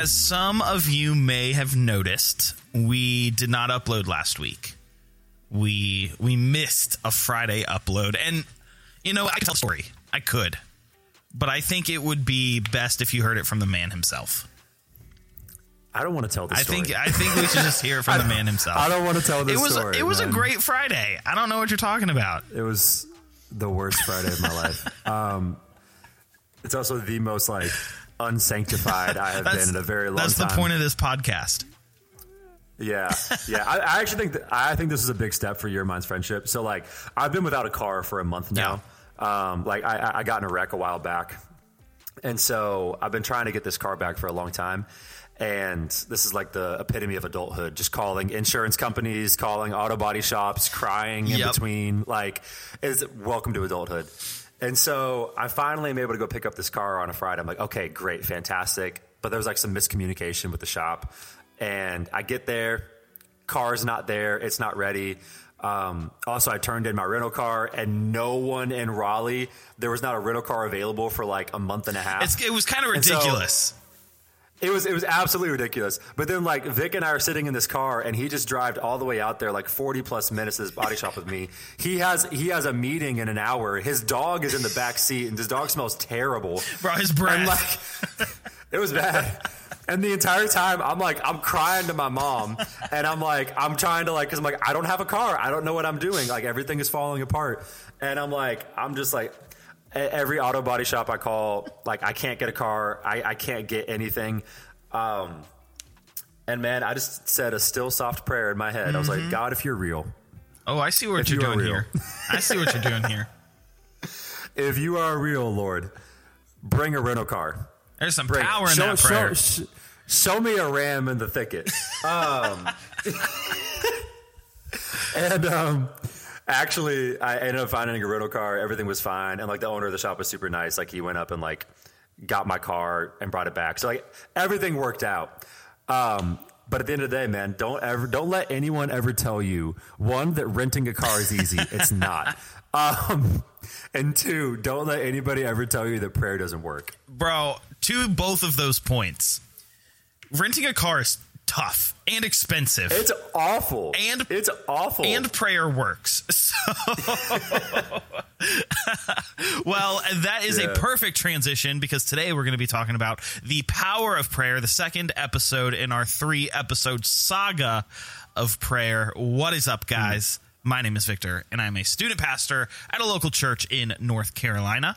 As some of you may have noticed, we did not upload last week. We we missed a Friday upload, and you know I could tell a story. I could, but I think it would be best if you heard it from the man himself. I don't want to tell this I story. think I think we should just hear it from the man himself. I don't want to tell this it was story. it was man. a great Friday. I don't know what you're talking about. It was the worst Friday of my life. Um, it's also the most like unsanctified I have been in a very long that's time. the point of this podcast. Yeah, yeah. I, I actually think that, I think this is a big step for your and mine's friendship. So like, I've been without a car for a month now. Um, like I- I, I got in a wreck a while back, and so I've been trying to get this car back for a long time. And this is like the epitome of adulthood. Just calling insurance companies, calling auto body shops, crying in Yep. between. Like, is welcome to adulthood. And so I finally am able to go pick up this car on a Friday. I'm like, okay, great, fantastic. But there was like some miscommunication with the shop. And I get there, car's not there, it's not ready. Um, also, I turned in my rental car, and no one in Raleigh. There was not a rental car available for like a month and a half. It's, it was kind of ridiculous. It was it was absolutely ridiculous. But then like Vic and I are sitting in this car and he just drove all the way out there like 40 plus minutes to this body shop with me. He has he has a meeting in an hour. His dog is in the back seat and his dog smells terrible. Bro, his breath. And like it was bad. And the entire time I'm like I'm crying to my mom and I'm like I'm trying to like cuz I'm like I don't have a car. I don't know what I'm doing. Like everything is falling apart. And I'm like I'm just like every auto body shop I call, like I can't get a car, I, I can't get anything. Um, and man, I just said a still soft prayer in my head. I was like, God, if you're real, oh, I see what you're you doing here. I see what you're doing here. if you are real, Lord, bring a rental car. There's some Bring, power in show, that prayer. Show, sh- show me a ram in the thicket. Um, and um, actually, I ended up finding a rental car. Everything was fine, and like the owner of the shop was super nice. Like he went up and like got my car and brought it back. So like everything worked out. Um, but at the end of the day, man, don't ever don't let anyone ever tell you one that renting a car is easy. it's not. Um, and two, don't let anybody ever tell you that prayer doesn't work. Bro, to both of those points, renting a car is tough and expensive. It's awful. And- it's awful. and prayer works. So, well, that is a perfect transition because today we're going to be talking about the power of prayer, the second episode in our three episode saga of prayer. What is up, guys? Mm. My name is Victor, and I'm a student pastor at a local church in North Carolina.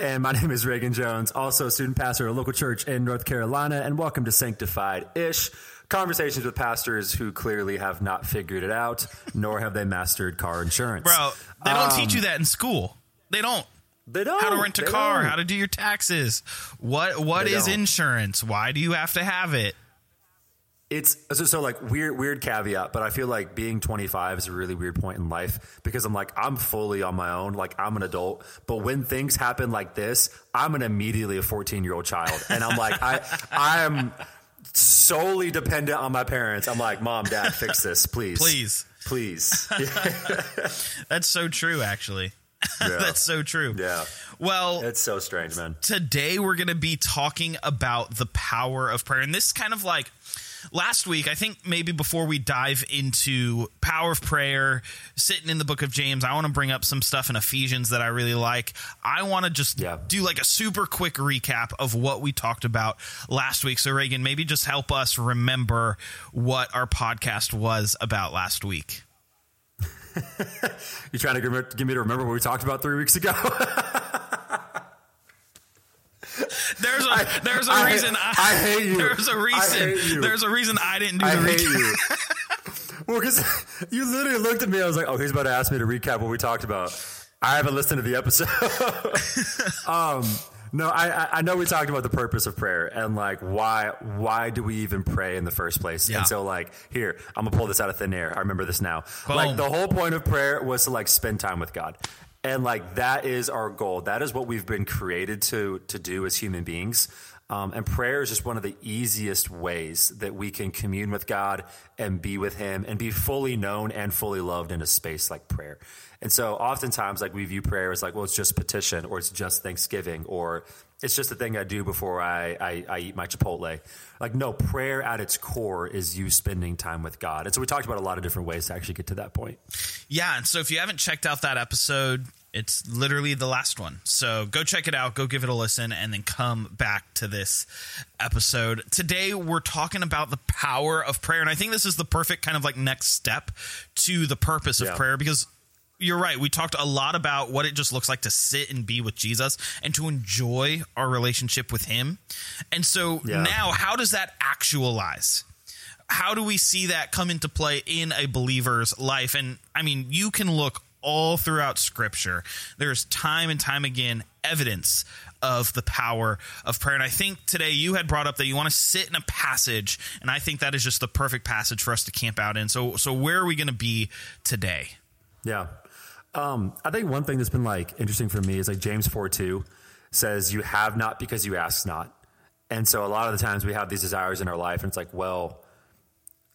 And my name is Reagan Jones, also a student pastor at a local church in North Carolina, and welcome to Sanctified Ish. Conversations with pastors who clearly have not figured it out, nor have they mastered car insurance. Bro, they don't Um, teach you that in school. They don't. They don't. How to rent a They car, don't. how to do your taxes. What what They is don't. insurance? Why do you have to have it? It's so, so like weird weird caveat, but I feel like being 25 is a really weird point in life because I'm like I'm fully on my own, like I'm an adult, but when things happen like this, I'm an immediately a 14 year old child, and I'm like I I am solely dependent on my parents. I'm like, mom, dad, fix this, please, Please. please. That's so true, actually. Yeah. That's so true. yeah, Well, it's so strange, man. today we're going to be talking about the power of prayer. And this is kind of like last week, I think maybe before we dive into power of prayer, sitting in the book of James, I want to bring up some stuff in Ephesians that I really like. I want to just Yeah. do like a super quick recap of what we talked about last week. So, Reagan, maybe just help us remember what our podcast was about last week. You're trying to give me to remember what we talked about three weeks ago? There's a there's a I- reason I, I hate you. There's a I reason. There's a reason I didn't do I the hate recap. you. well, because you literally looked at me. I was like, "Oh, he's about to ask me to recap what we talked about." I haven't listened to the episode. um, no, I, I I know we talked about the purpose of prayer and like why why do we even pray in the first place? Yeah. And so like here, I'm gonna pull this out of thin air. I remember this now. Boom. Like the whole point of prayer was to like spend time with God. And like that is our goal. That is what we've been created to to do as human beings. Um, and prayer is just one of the easiest ways that we can commune with God and be with Him and be fully known and fully loved in a space like prayer. And so, oftentimes, like we view prayer as like, well, it's just petition or it's just Thanksgiving or it's just a thing I do before I, I, I eat my Chipotle. Like, no, prayer at its core is you spending time with God. And so, we talked about a lot of different ways to actually get to that point. Yeah. And so, if you haven't checked out that episode, it's literally the last one. So go check it out, go give it a listen, and then come back to this episode. Today, we're talking about the power of prayer. And I think this is the perfect kind of like next step to the purpose of yeah. prayer because you're right. We talked a lot about what it just looks like to sit and be with Jesus and to enjoy our relationship with Him. And so yeah. now, how does that actualize? How do we see that come into play in a believer's life? And I mean, you can look all throughout Scripture. There's time and time again evidence of the power of prayer. And I think today you had brought up that you want to sit in a passage, and I think that is just the perfect passage for us to camp out in. So, so where are we going to be today? Yeah. Um, I think one thing that's been like interesting for me is like James 4 2 says, You have not because you ask not. And so a lot of the times we have these desires in our life, and it's like, well,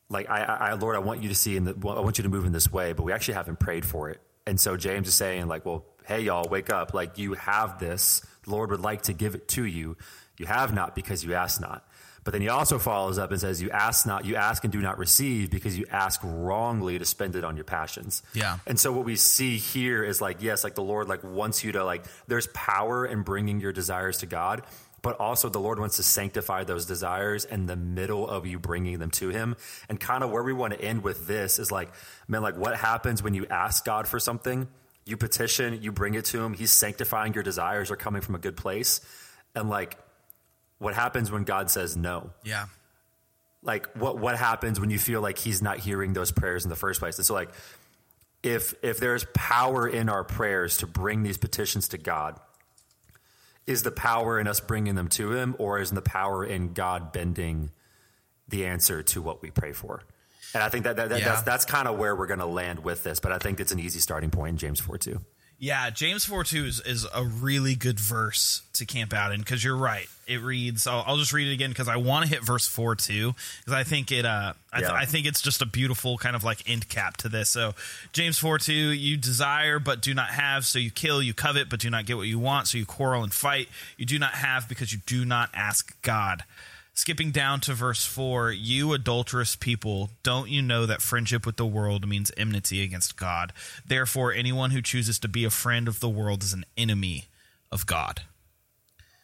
like I, I Lord, I want you to see, and I want you to move in this way, but we actually haven't prayed for it. And so James is saying, like, well, hey, y'all, wake up. Like, you have this. The Lord would like to give it to you. You have not because you ask not. But then he also follows up and says, You ask not, you ask and do not receive because you ask wrongly to spend it on your passions. Yeah. And so what we see here is like, yes, like the Lord like wants you to like, there's power in bringing your desires to God, but also the Lord wants to sanctify those desires in the middle of you bringing them to Him. And kind of where we want to end with this is like, man, like what happens when you ask God for something? You petition, you bring it to Him, He's sanctifying your desires are coming from a good place. And like, what happens when God says no? Yeah. Like what what happens when you feel like he's not hearing those prayers in the first place? And so like if if there's power in our prayers to bring these petitions to God, is the power in us bringing them to him or is the power in God bending the answer to what we pray for? And I think that, that, that yeah. that's that's kind of where we're going to land with this, but I think it's an easy starting point in James 4 2. Yeah, James 4 2 is, is a really good verse to camp out in because you're right. It reads, I'll, I'll just read it again because I want to hit verse 4 too because I think it, uh, I, th- yeah. I think it's just a beautiful kind of like end cap to this. So, James 4 2, you desire but do not have, so you kill, you covet but do not get what you want, so you quarrel and fight. You do not have because you do not ask God. Skipping down to verse 4, you adulterous people, don't you know that friendship with the world means enmity against God? Therefore, anyone who chooses to be a friend of the world is an enemy of God.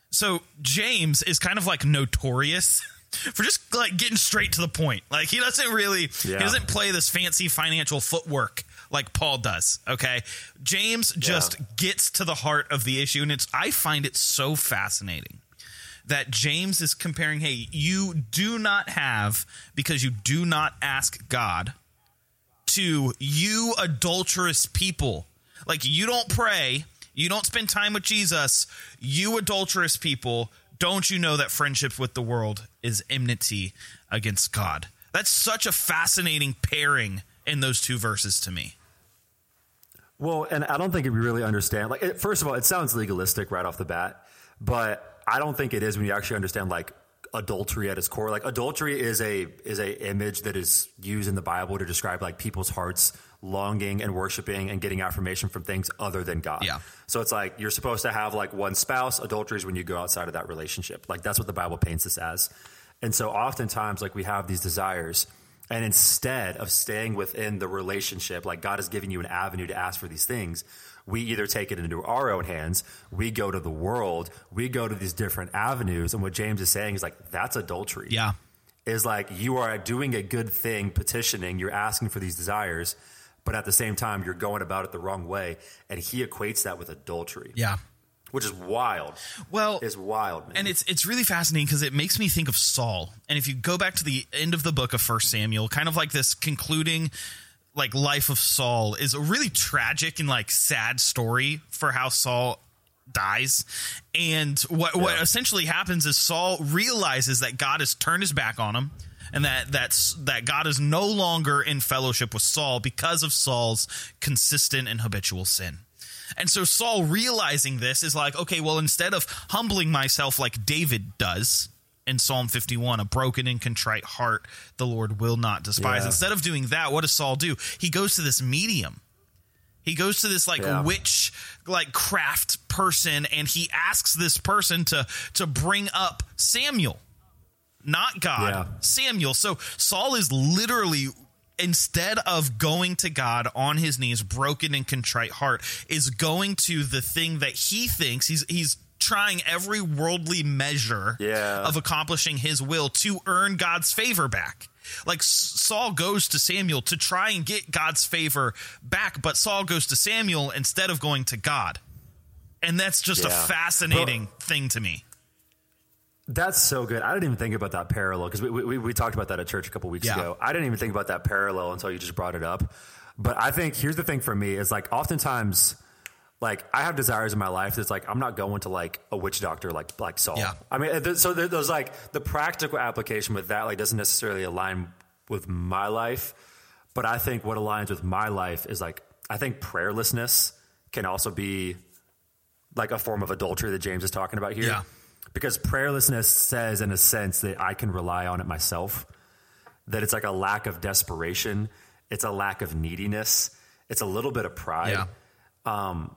So, James is kind of like notorious for just like getting straight to the point. Like he doesn't really yeah. he doesn't play this fancy financial footwork like Paul does, okay? James just yeah. gets to the heart of the issue and it's I find it so fascinating that James is comparing, hey, you do not have because you do not ask God, to you adulterous people. Like you don't pray, you don't spend time with Jesus, you adulterous people, don't you know that friendship with the world is enmity against God? That's such a fascinating pairing in those two verses to me. Well, and I don't think we really understand. Like, first of all, it sounds legalistic right off the bat, but I don't think it is when you actually understand like adultery at its core. Like adultery is a is a image that is used in the Bible to describe like people's hearts longing and worshiping and getting affirmation from things other than God. Yeah. So it's like you're supposed to have like one spouse. Adultery is when you go outside of that relationship. Like that's what the Bible paints this as. And so oftentimes like we have these desires and instead of staying within the relationship, like God has given you an avenue to ask for these things, we either take it into our own hands, we go to the world, we go to these different avenues. And what James is saying is like, that's adultery. Yeah. Is like you are doing a good thing, petitioning, you're asking for these desires, but at the same time, you're going about it the wrong way. And he equates that with adultery. Yeah which is wild. Well, is wild, man. and it's it's really fascinating because it makes me think of Saul. And if you go back to the end of the book of First Samuel, kind of like this concluding like life of Saul is a really tragic and like sad story for how Saul dies. And what yeah. what essentially happens is Saul realizes that God has turned his back on him and that that's that God is no longer in fellowship with Saul because of Saul's consistent and habitual sin. And so Saul realizing this is like, okay, well, instead of humbling myself like David does in Psalm 51, a broken and contrite heart the Lord will not despise. Yeah. Instead of doing that, what does Saul do? He goes to this medium. He goes to this like Yeah. witch like craft person and he asks this person to to bring up Samuel not God, Yeah. Samuel. So Saul is literally instead of going to God on his knees, broken and contrite heart, is going to the thing that he thinks he's he's trying every worldly measure Yeah. of accomplishing his will to earn God's favor back. Like Saul goes to Samuel to try and get God's favor back, but Saul goes to Samuel instead of going to God. And that's just a Yeah. fascinating thing to me. That's so good. I didn't even think about that parallel because we, we, we talked about that at church a couple weeks Yeah. ago. I didn't even think about that parallel until you just brought it up. But I think here's the thing for me is like oftentimes, like I have desires in my life that's like I'm not going to like a witch doctor like like Saul. Yeah. I mean, th- so there- there's like the practical application with that like doesn't necessarily align with my life, but I think what aligns with my life is like I think prayerlessness can also be like a form of adultery that James is talking about here. Yeah. Because prayerlessness says, in a sense, that I can rely on it myself, that it's like a lack of desperation, it's a lack of neediness, it's a little bit of pride. Yeah. Um,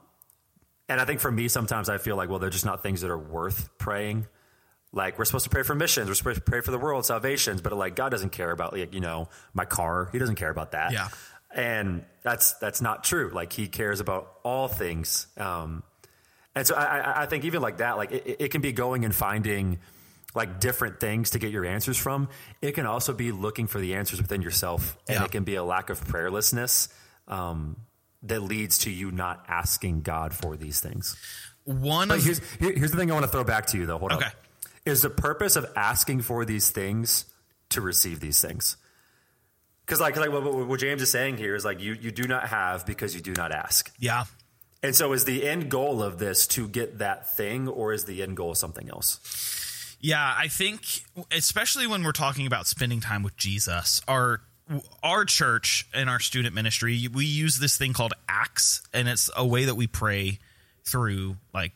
And I think for me, sometimes I feel like, well, they're just not things that are worth praying. Like we're supposed to pray for missions, we're supposed to pray for the world, salvations, but like God doesn't care about like you know my car. He doesn't care about that. Yeah. and that's that's not true. Like He cares about all things. Um, and so I, I- I think even like that, like it, it can be going and finding like different things to get your answers from. It can also be looking for the answers within yourself, and Yeah. it can be a lack of prayerlessness um, that leads to you not asking God for these things. One But of here's here- here's the thing I want to throw back to you though. Hold Okay. Is the purpose of asking for these things to receive these things? Because like, like what, what what James is saying here is like you you do not have because you do not ask. yeah. And so is the end goal of this to get that thing or is the end goal something else? Yeah, I think especially when we're talking about spending time with Jesus, our our church and our student ministry, we use this thing called ACTS and it's a way that we pray through like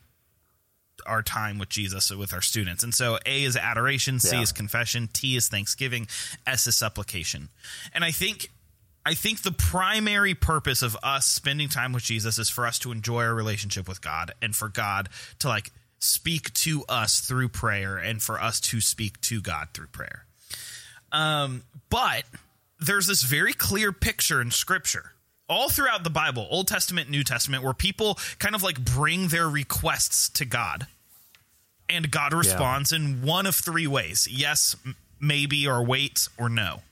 our time with Jesus with our students. And so A is adoration, C Yeah. is confession, T is thanksgiving, S is supplication. And I think I think the primary purpose of us spending time with Jesus is for us to enjoy our relationship with God and for God to like speak to us through prayer and for us to speak to God through prayer. Um, but there's this very clear picture in scripture all throughout the Bible, Old Testament, New Testament, where people kind of like bring their requests to God and God responds in one of three ways yes, maybe, or wait, or no.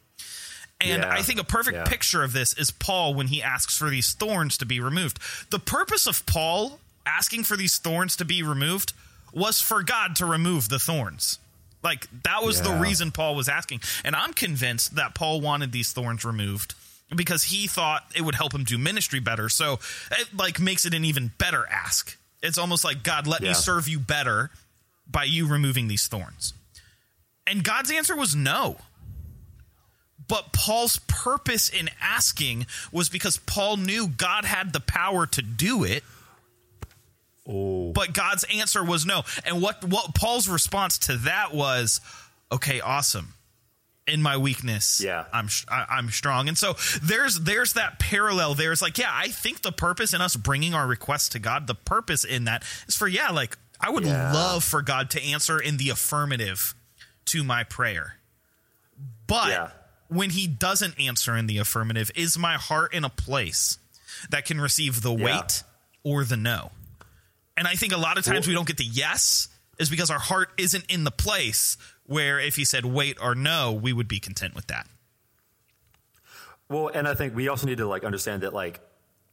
And Yeah. I think a perfect Yeah. picture of this is Paul when he asks for these thorns to be removed. The purpose of Paul asking for these thorns to be removed was for God to remove the thorns. Like that was the reason Paul was asking. And I'm convinced that Paul wanted these thorns removed because he thought it would help him do ministry better. So it like makes it an even better ask. It's almost like God let me serve you better by you removing these thorns. And God's answer was no. But Paul's purpose in asking was because Paul knew God had the power to do it. Oh. But God's answer was no. And what what Paul's response to that was, okay, awesome. In my weakness, Yeah. I'm sh- I, I'm strong. And so there's there's that parallel. There's like, yeah, I think the purpose in us bringing our requests to God, the purpose in that is for yeah, like I would Yeah. love for God to answer in the affirmative to my prayer. But Yeah. when he doesn't answer in the affirmative, is my heart in a place that can receive the Yeah. wait or the no? And I think a lot of times we don't get the yes is because our heart isn't in the place where if he said wait or no, we would be content with that. Well, and I think we also need to like understand that like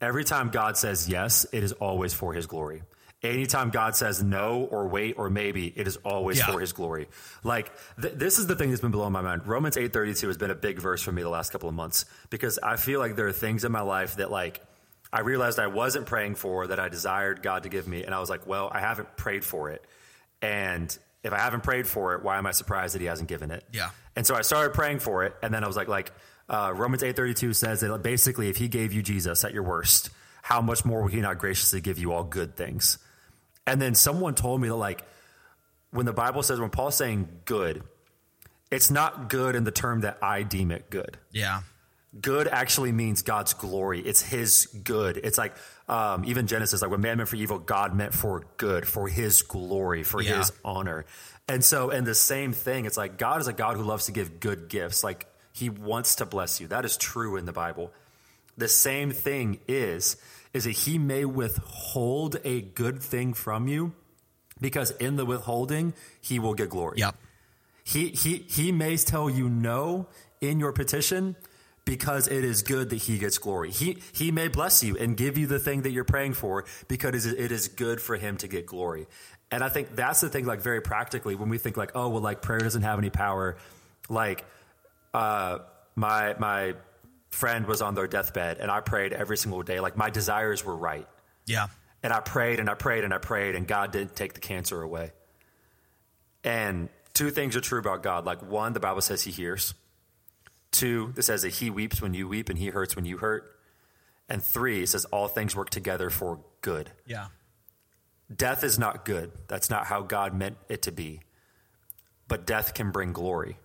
every time God says yes, it is always for his glory. Anytime God says no or wait or maybe, it is always Yeah. for his glory. Like th- this is the thing that's been blowing my mind. Romans 8:32 has been a big verse for me the last couple of months because I feel like there are things in my life that like I realized I wasn't praying for that I desired God to give me and I was like, well, I haven't prayed for it. And if I haven't prayed for it, why am I surprised that he hasn't given it? Yeah. And so I started praying for it, and then I was like, like uh, Romans eight thirty two says that basically, if He gave you Jesus at your worst, how much more will he not graciously give you all good things? And then someone told me that, like, when the Bible says, when Paul's saying good, it's not good in the term that I deem it good. Yeah. Good actually means God's glory. It's His good. It's like um, even Genesis, like when man meant for evil, God meant for good, for His glory, for Yeah. His honor. And so, and the same thing, it's like God is a God who loves to give good gifts. Like He wants to bless you. That is true in the Bible. The same thing is, is that He may withhold a good thing from you because in the withholding, He will get glory. Yep. He he he may tell you no in your petition because it is good that he gets glory. He he may bless you and give you the thing that you're praying for because it is good for him to get glory. And I think that's the thing like very practically when we think like oh well like prayer doesn't have any power like uh my my friend was on their deathbed and I prayed every single day like my desires were right. Yeah. And I prayed and I prayed and I prayed, and God didn't take the cancer away. And two things are true about God. Like, one, the Bible says he hears. Two, it says that he weeps when you weep and he hurts when you hurt. And three, it says all things work together for good. Yeah. Death is not good. That's not how God meant it to be. But death can bring glory.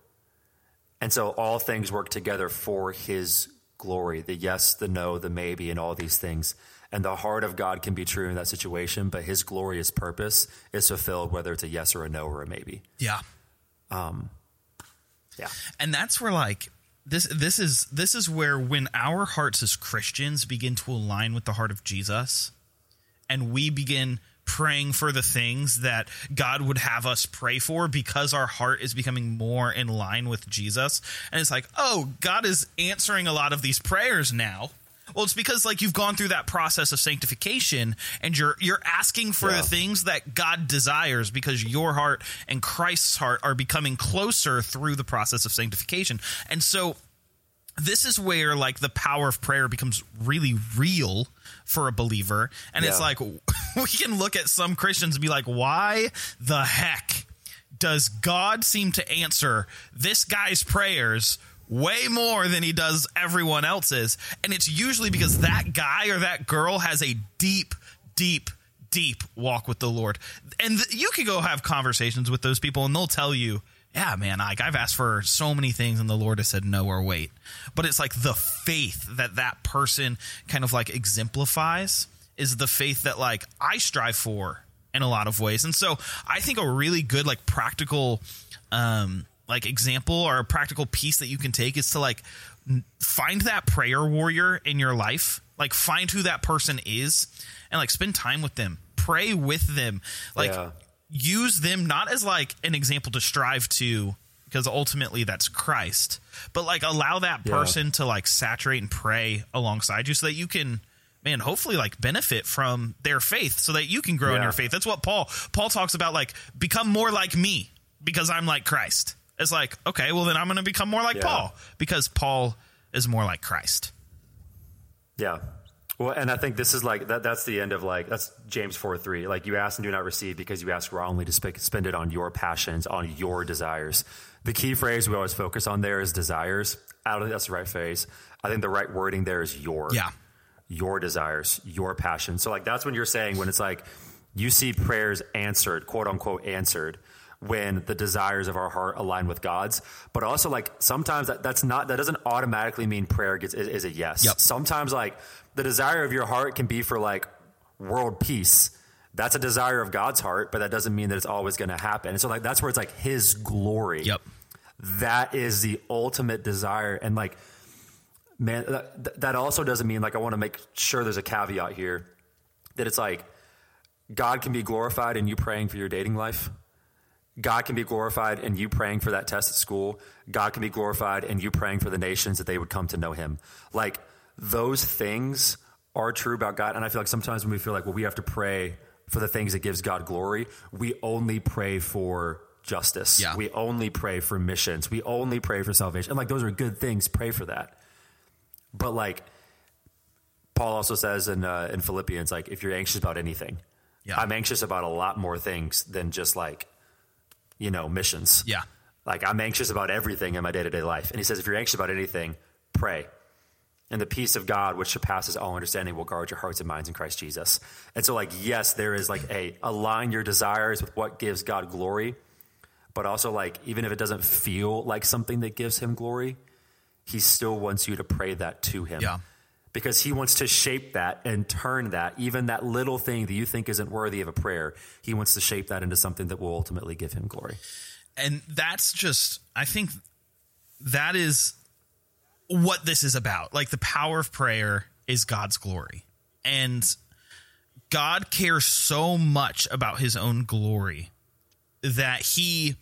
And so all things work together for his glory the yes, the no, the maybe, and all these things. And the heart of God can be true in that situation, but his glorious purpose is fulfilled whether it's a yes or a no or a maybe. Yeah. Um, Yeah. and that's where like this this is this is where when our hearts as Christians begin to align with the heart of Jesus and we begin praying for the things that God would have us pray for because our heart is becoming more in line with Jesus and it's like oh God is answering a lot of these prayers now well it's because like you've gone through that process of sanctification and you're you're asking for Yeah. the things that God desires because your heart and Christ's heart are becoming closer through the process of sanctification. And so this is where like the power of prayer becomes really real for a believer. And it's like we can look at some christians and be like why the heck does god seem to answer this guy's prayers way more than he does everyone else's and it's usually because that guy or that girl has a deep deep deep walk with the lord and th- you can go have conversations with those people and they'll tell you yeah, man, like I've asked for so many things and the Lord has said no or wait. But it's like the faith that that person kind of like exemplifies is the faith that like I strive for in a lot of ways. And so I think a really good like practical um like example or a practical piece that you can take is to like find that prayer warrior in your life. Like find who that person is and like spend time with them. Pray with them. Like Yeah. use them not as like an example to strive to because ultimately that's Christ, but like allow that Yeah. person to like saturate and pray alongside you so that you can man hopefully like benefit from their faith so that you can grow in your faith. That's what Paul Paul talks about like become more like me because I'm like Christ. It's like, okay, well then I'm going to become more like Yeah. Paul because Paul is more like Christ. Yeah. Well, and I think this is like that. That's the end of like that's James four three. Like you ask and do not receive because you ask wrongly to sp- spend it on your passions, on your desires. The key phrase we always focus on there is desires. I don't think that's the right phrase. I think the right wording there is your. Yeah. Your desires, your passion. So like that's when you're saying when it's like you see prayers answered, quote unquote answered, when the desires of our heart align with God's. But also like sometimes that, that's not that doesn't automatically mean prayer gets is, is a yes. Yep. Sometimes like the desire of your heart can be for like world peace. That's a desire of God's heart, but that doesn't mean that it's always going to happen. And so like that's where it's like His glory Yep. that is the ultimate desire and like man that, that also doesn't mean like i want to make sure there's a caveat here that it's like god can be glorified in you praying for your dating life god can be glorified in you praying for that test at school. God can be glorified in you praying for the nations that they would come to know him. Like those things are true about god. And i feel like sometimes when we feel like well we have to pray for the things that gives god glory we only pray for justice. Yeah. we only pray for missions. We only pray for salvation. And like those are good things. Pray for that. But like paul also says in uh, in philippians like if you're anxious about anything Yeah. i'm anxious about a lot more things than just like you know missions Yeah. like i'm anxious about everything in my day-to-day life and he says if you're anxious about anything pray And the peace of God, which surpasses all understanding, will guard your hearts and minds in Christ Jesus. And so, like, yes, there is like a align your desires with what gives God glory, but also like even if it doesn't feel like something that gives Him glory, He still wants you to pray that to Him. Yeah. Because He wants to shape that and turn that, even that little thing that you think isn't worthy of a prayer, He wants to shape that into something that will ultimately give Him glory. and that's just i think that is what this is about like the power of prayer is god's glory and god cares so much about his own glory that he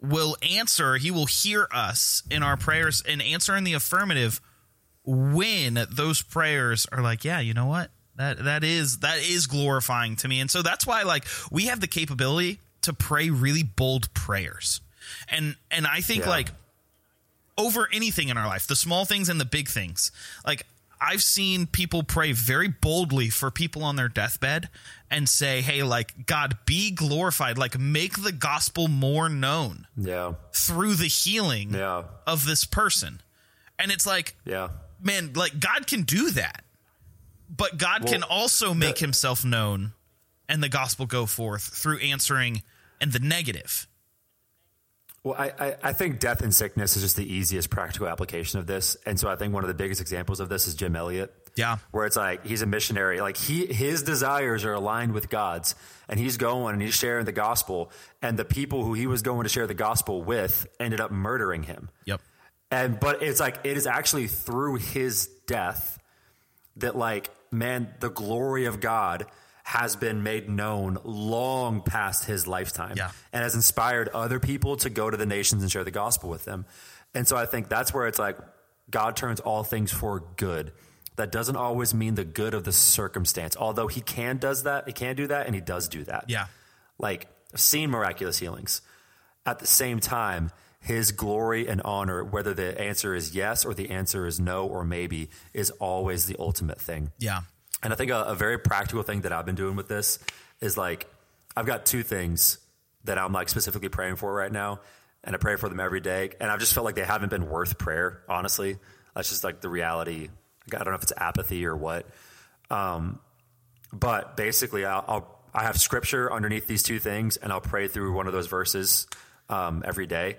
will answer he will hear us in our prayers and answer in the affirmative when those prayers are like yeah you know what that that is that is glorifying to me and so that's why like we have the capability to pray really bold prayers and and i think Yeah. like over anything in our life the small things and the big things like i've seen people pray very boldly for people on their deathbed and say hey like god be glorified like make the gospel more known Yeah. through the healing Yeah. of this person and it's like Yeah. Man, like God can do that, but God Well, can also make the- himself known and the gospel go forth through answering and the negative. Well, I, I, I think death and sickness is just the easiest practical application of this. And so I think one of the biggest examples of this is Jim Elliot. Yeah. Where it's like he's a missionary. Like he his desires are aligned with God's and he's going and he's sharing the gospel. And the people who he was going to share the gospel with ended up murdering him. Yep. And but it's like it is actually through his death that like man, the glory of God has been made known long past his lifetime Yeah. and has inspired other people to go to the nations and share the gospel with them. And so I think that's where it's like God turns all things for good. That doesn't always mean the good of the circumstance, although he can does that, he can do that and he does do that. Yeah. Like I've seen miraculous healings. At the same time, his glory and honor, whether the answer is yes or the answer is no or maybe, is always the ultimate thing. Yeah. And I think a, a very practical thing that I've been doing with this is like I've got two things that I'm like specifically praying for right now, and I pray for them every day. And I've just felt like they haven't been worth prayer. Honestly, that's just like the reality. I don't know if it's apathy or what. Um, but basically, I'll, I'll I have scripture underneath these two things, and I'll pray through one of those verses um, every day.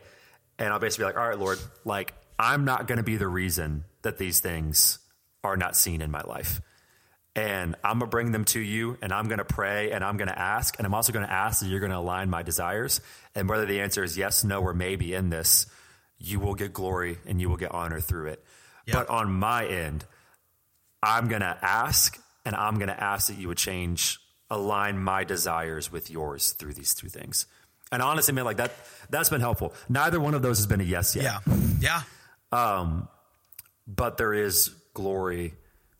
And I'll basically be like, all right, Lord, like I'm not going to be the reason that these things are not seen in my life and I'm gonna bring them to you, and I'm gonna pray, and I'm gonna ask, and I'm also gonna ask that you're gonna align my desires, and whether the answer is yes, no, or maybe in this, you will get glory and you will get honor through it. Yeah. But on my end, I'm gonna ask, and I'm gonna ask that you would change, align my desires with yours through these two things. And honestly, man, like that, that's been helpful. Neither one of those has been a yes yet Yeah. Yeah. Um, but there is glory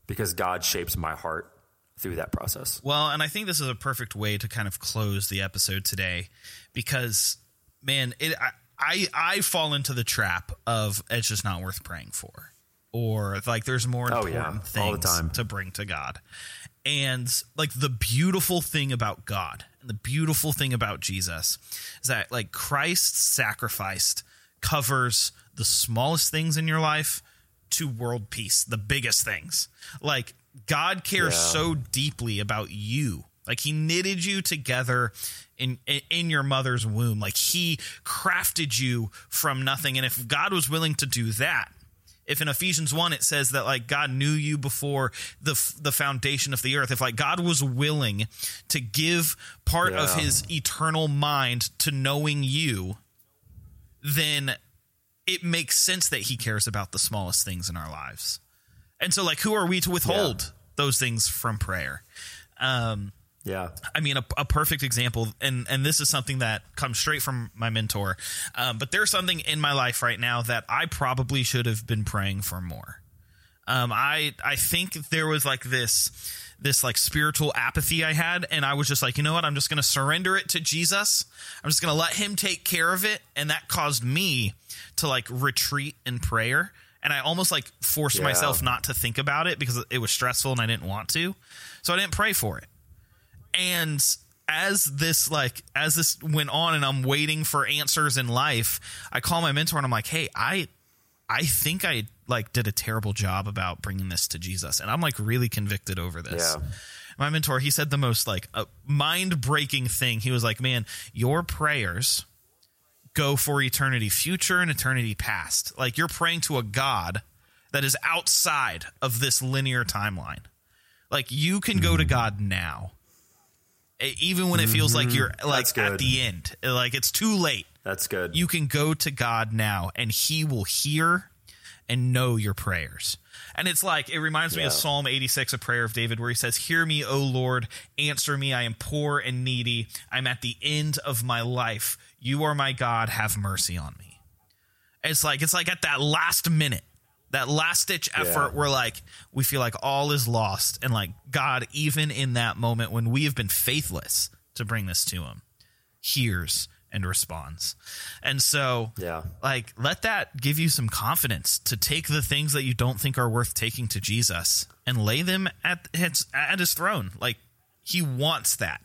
because God shapes my heart through that process. Well, and I think this is a perfect way to kind of close the episode today because, man, it I I, I fall into the trap of it's just not worth praying for, or like there's more Oh, important yeah, things all the time. to bring to God, and like the beautiful thing about God the beautiful thing about Jesus is that like Christ sacrificed covers the smallest things in your life to world peace, the biggest things. Like God cares Yeah. so deeply about you. Like he knitted you together in in your mother's womb. Like he crafted you from nothing. And if God was willing to do that, if in Ephesians 1 it says that like God knew you before the f- the foundation of the earth, if like God was willing to give part of his eternal mind to knowing you, then it makes sense that he cares about the smallest things in our lives. And so like who are we to withhold those things from prayer? Um Yeah. I mean, a, a perfect example, and and this is something that comes straight from my mentor. Um, but there's something in my life right now that I probably should have been praying for more. Um, I I think there was like this this like spiritual apathy I had, and I was just like, you know what? I'm just going to surrender it to Jesus. I'm just going to let Him take care of it, and that caused me to like retreat in prayer. And I almost like forced Yeah. myself not to think about it because it was stressful and I didn't want to. So I didn't pray for it and as this like as this went on and i'm waiting for answers in life i call my mentor and i'm like hey i I think I like did a terrible job about bringing this to Jesus, and I'm like really convicted over this. Yeah. My mentor, he said the most like uh, mind breaking thing. He was like, "Man, your prayers." go for eternity future and eternity past. Like you're praying to a God that is outside of this linear timeline. Like you can go to Mm-hmm. God now. Even when it feels like you're mm-hmm. like at the end, like it's too late. That's good. You can go to God now and he will hear and know your prayers. And it's like it reminds me of Psalm 86, a prayer of David, where he says, Hear me, O Lord, answer me. I am poor and needy. I'm at the end of my life. You are my God. Have mercy on me. It's like it's like at that last minute, that last ditch effort Yeah. where like we feel like all is lost. And like God, even in that moment when we have been faithless to bring this to him, hears and responds. And so yeah. like let that give you some confidence to take the things that you don't think are worth taking to Jesus and lay them at his at his throne. Like he wants that.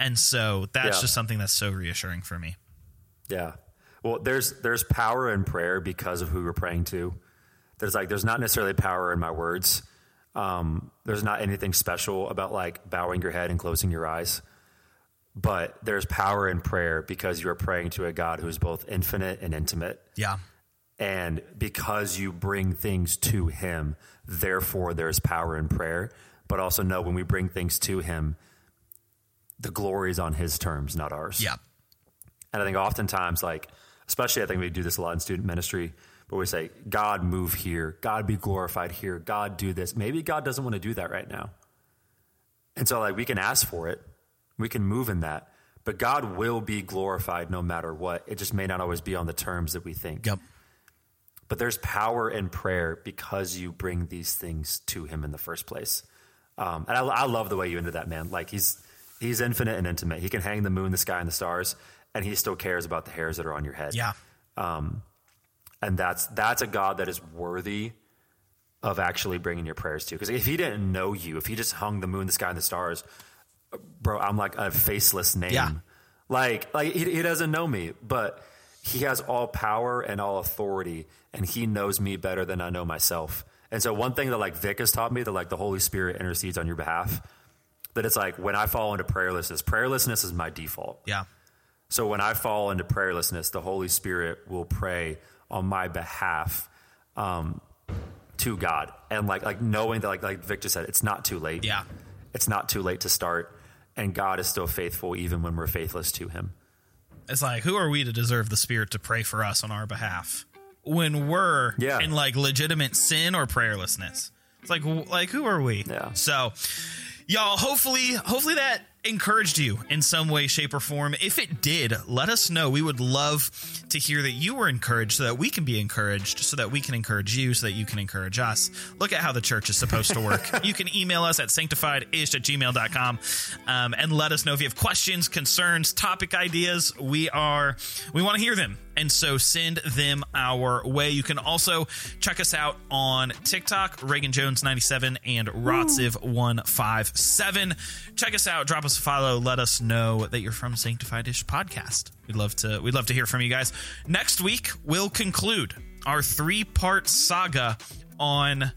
And so that's Yeah. just something that's so reassuring for me. Yeah. Well, there's there's power in prayer because of who we're praying to. There's like there's not necessarily power in my words. Um, there's not anything special about like bowing your head and closing your eyes. But there's power in prayer because you are praying to a God who is both infinite and intimate. Yeah. And because you bring things to him, therefore there's power in prayer. But also know when we bring things to him, the glory is on his terms, not ours. Yeah. And I think oftentimes, like, especially I think we do this a lot in student ministry, but we say, God, move here. God, be glorified here. God, do this. Maybe God doesn't want to do that right now. And so, like, we can ask for it, we can move in that, but God will be glorified no matter what. It just may not always be on the terms that we think. Yep. But there's power in prayer because you bring these things to Him in the first place. Um, and I, I love the way you ended that, man. Like he's he's infinite and intimate. He can hang the moon, the sky, and the stars, and he still cares about the hairs that are on your head. Yeah. And that's that's a God that is worthy of actually bringing your prayers to. Because if He didn't know you, if He just hung the moon, the sky, and the stars, bro, I'm like a faceless name. Yeah. Like like he, he doesn't know me, but He has all power and all authority, and He knows me better than I know myself. And so one thing that like Vic has taught me that like the Holy Spirit intercedes on your behalf. That it's like when I fall into prayerlessness, prayerlessness is my default. Yeah. So when I fall into prayerlessness, the Holy Spirit will pray on my behalf um, to God, and like like knowing that like like Victor said, it's not too late. Yeah. it's not too late to start, and God is still faithful even when we're faithless to Him. It's like, who are we to deserve the Spirit to pray for us on our behalf when we're Yeah. in like legitimate sin or prayerlessness? It's like, like who are we? Yeah. So, y'all, hopefully, hopefully that encouraged you in some way, shape, or form. If it did, let us know. We would love to hear that you were encouraged, so that we can be encouraged, so that we can encourage you, so that you can encourage us. Look at how the church is supposed to work. you can email us at sanctifiedish at gmail.com um, and let us know if you have questions, concerns, topic ideas. We are we want to hear them. And so send them our way. You can also check us out on TikTok, Reagan Jones 97 and Rotziv 157. Check us out, drop us a follow, let us know that you're from Sanctified Ish podcast. We'd love to we'd love to hear from you guys. Next week we'll conclude our three-part saga on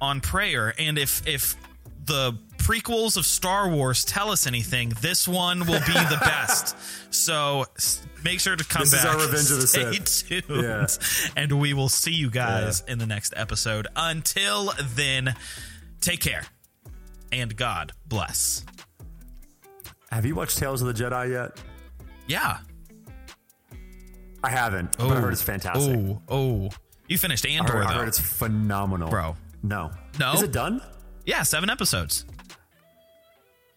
on prayer and if if the prequels of Star Wars tell us anything, this one will be the best. So make sure to come This is back. our Revenge of the Stay Sith. tuned. Yeah. And we will see you guys in the next episode. Until then, take care and God bless. Have you watched Tales of the Jedi yet? Yeah. I haven't, but I heard it's oh. fantastic. Oh, oh. You finished I, Andor, heard, I heard it's phenomenal, Bro. No, No? is it done? yeah, seven episodes.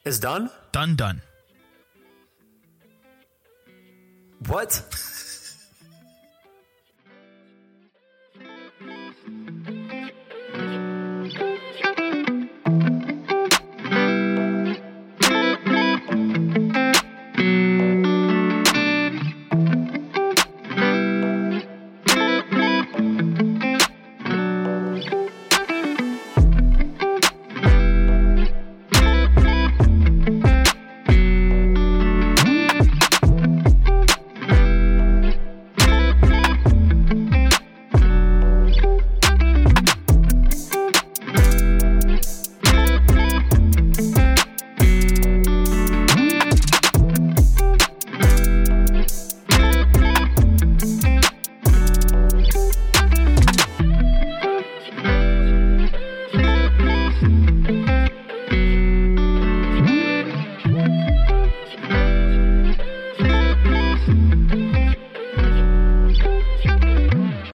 It's done. Done, done. What?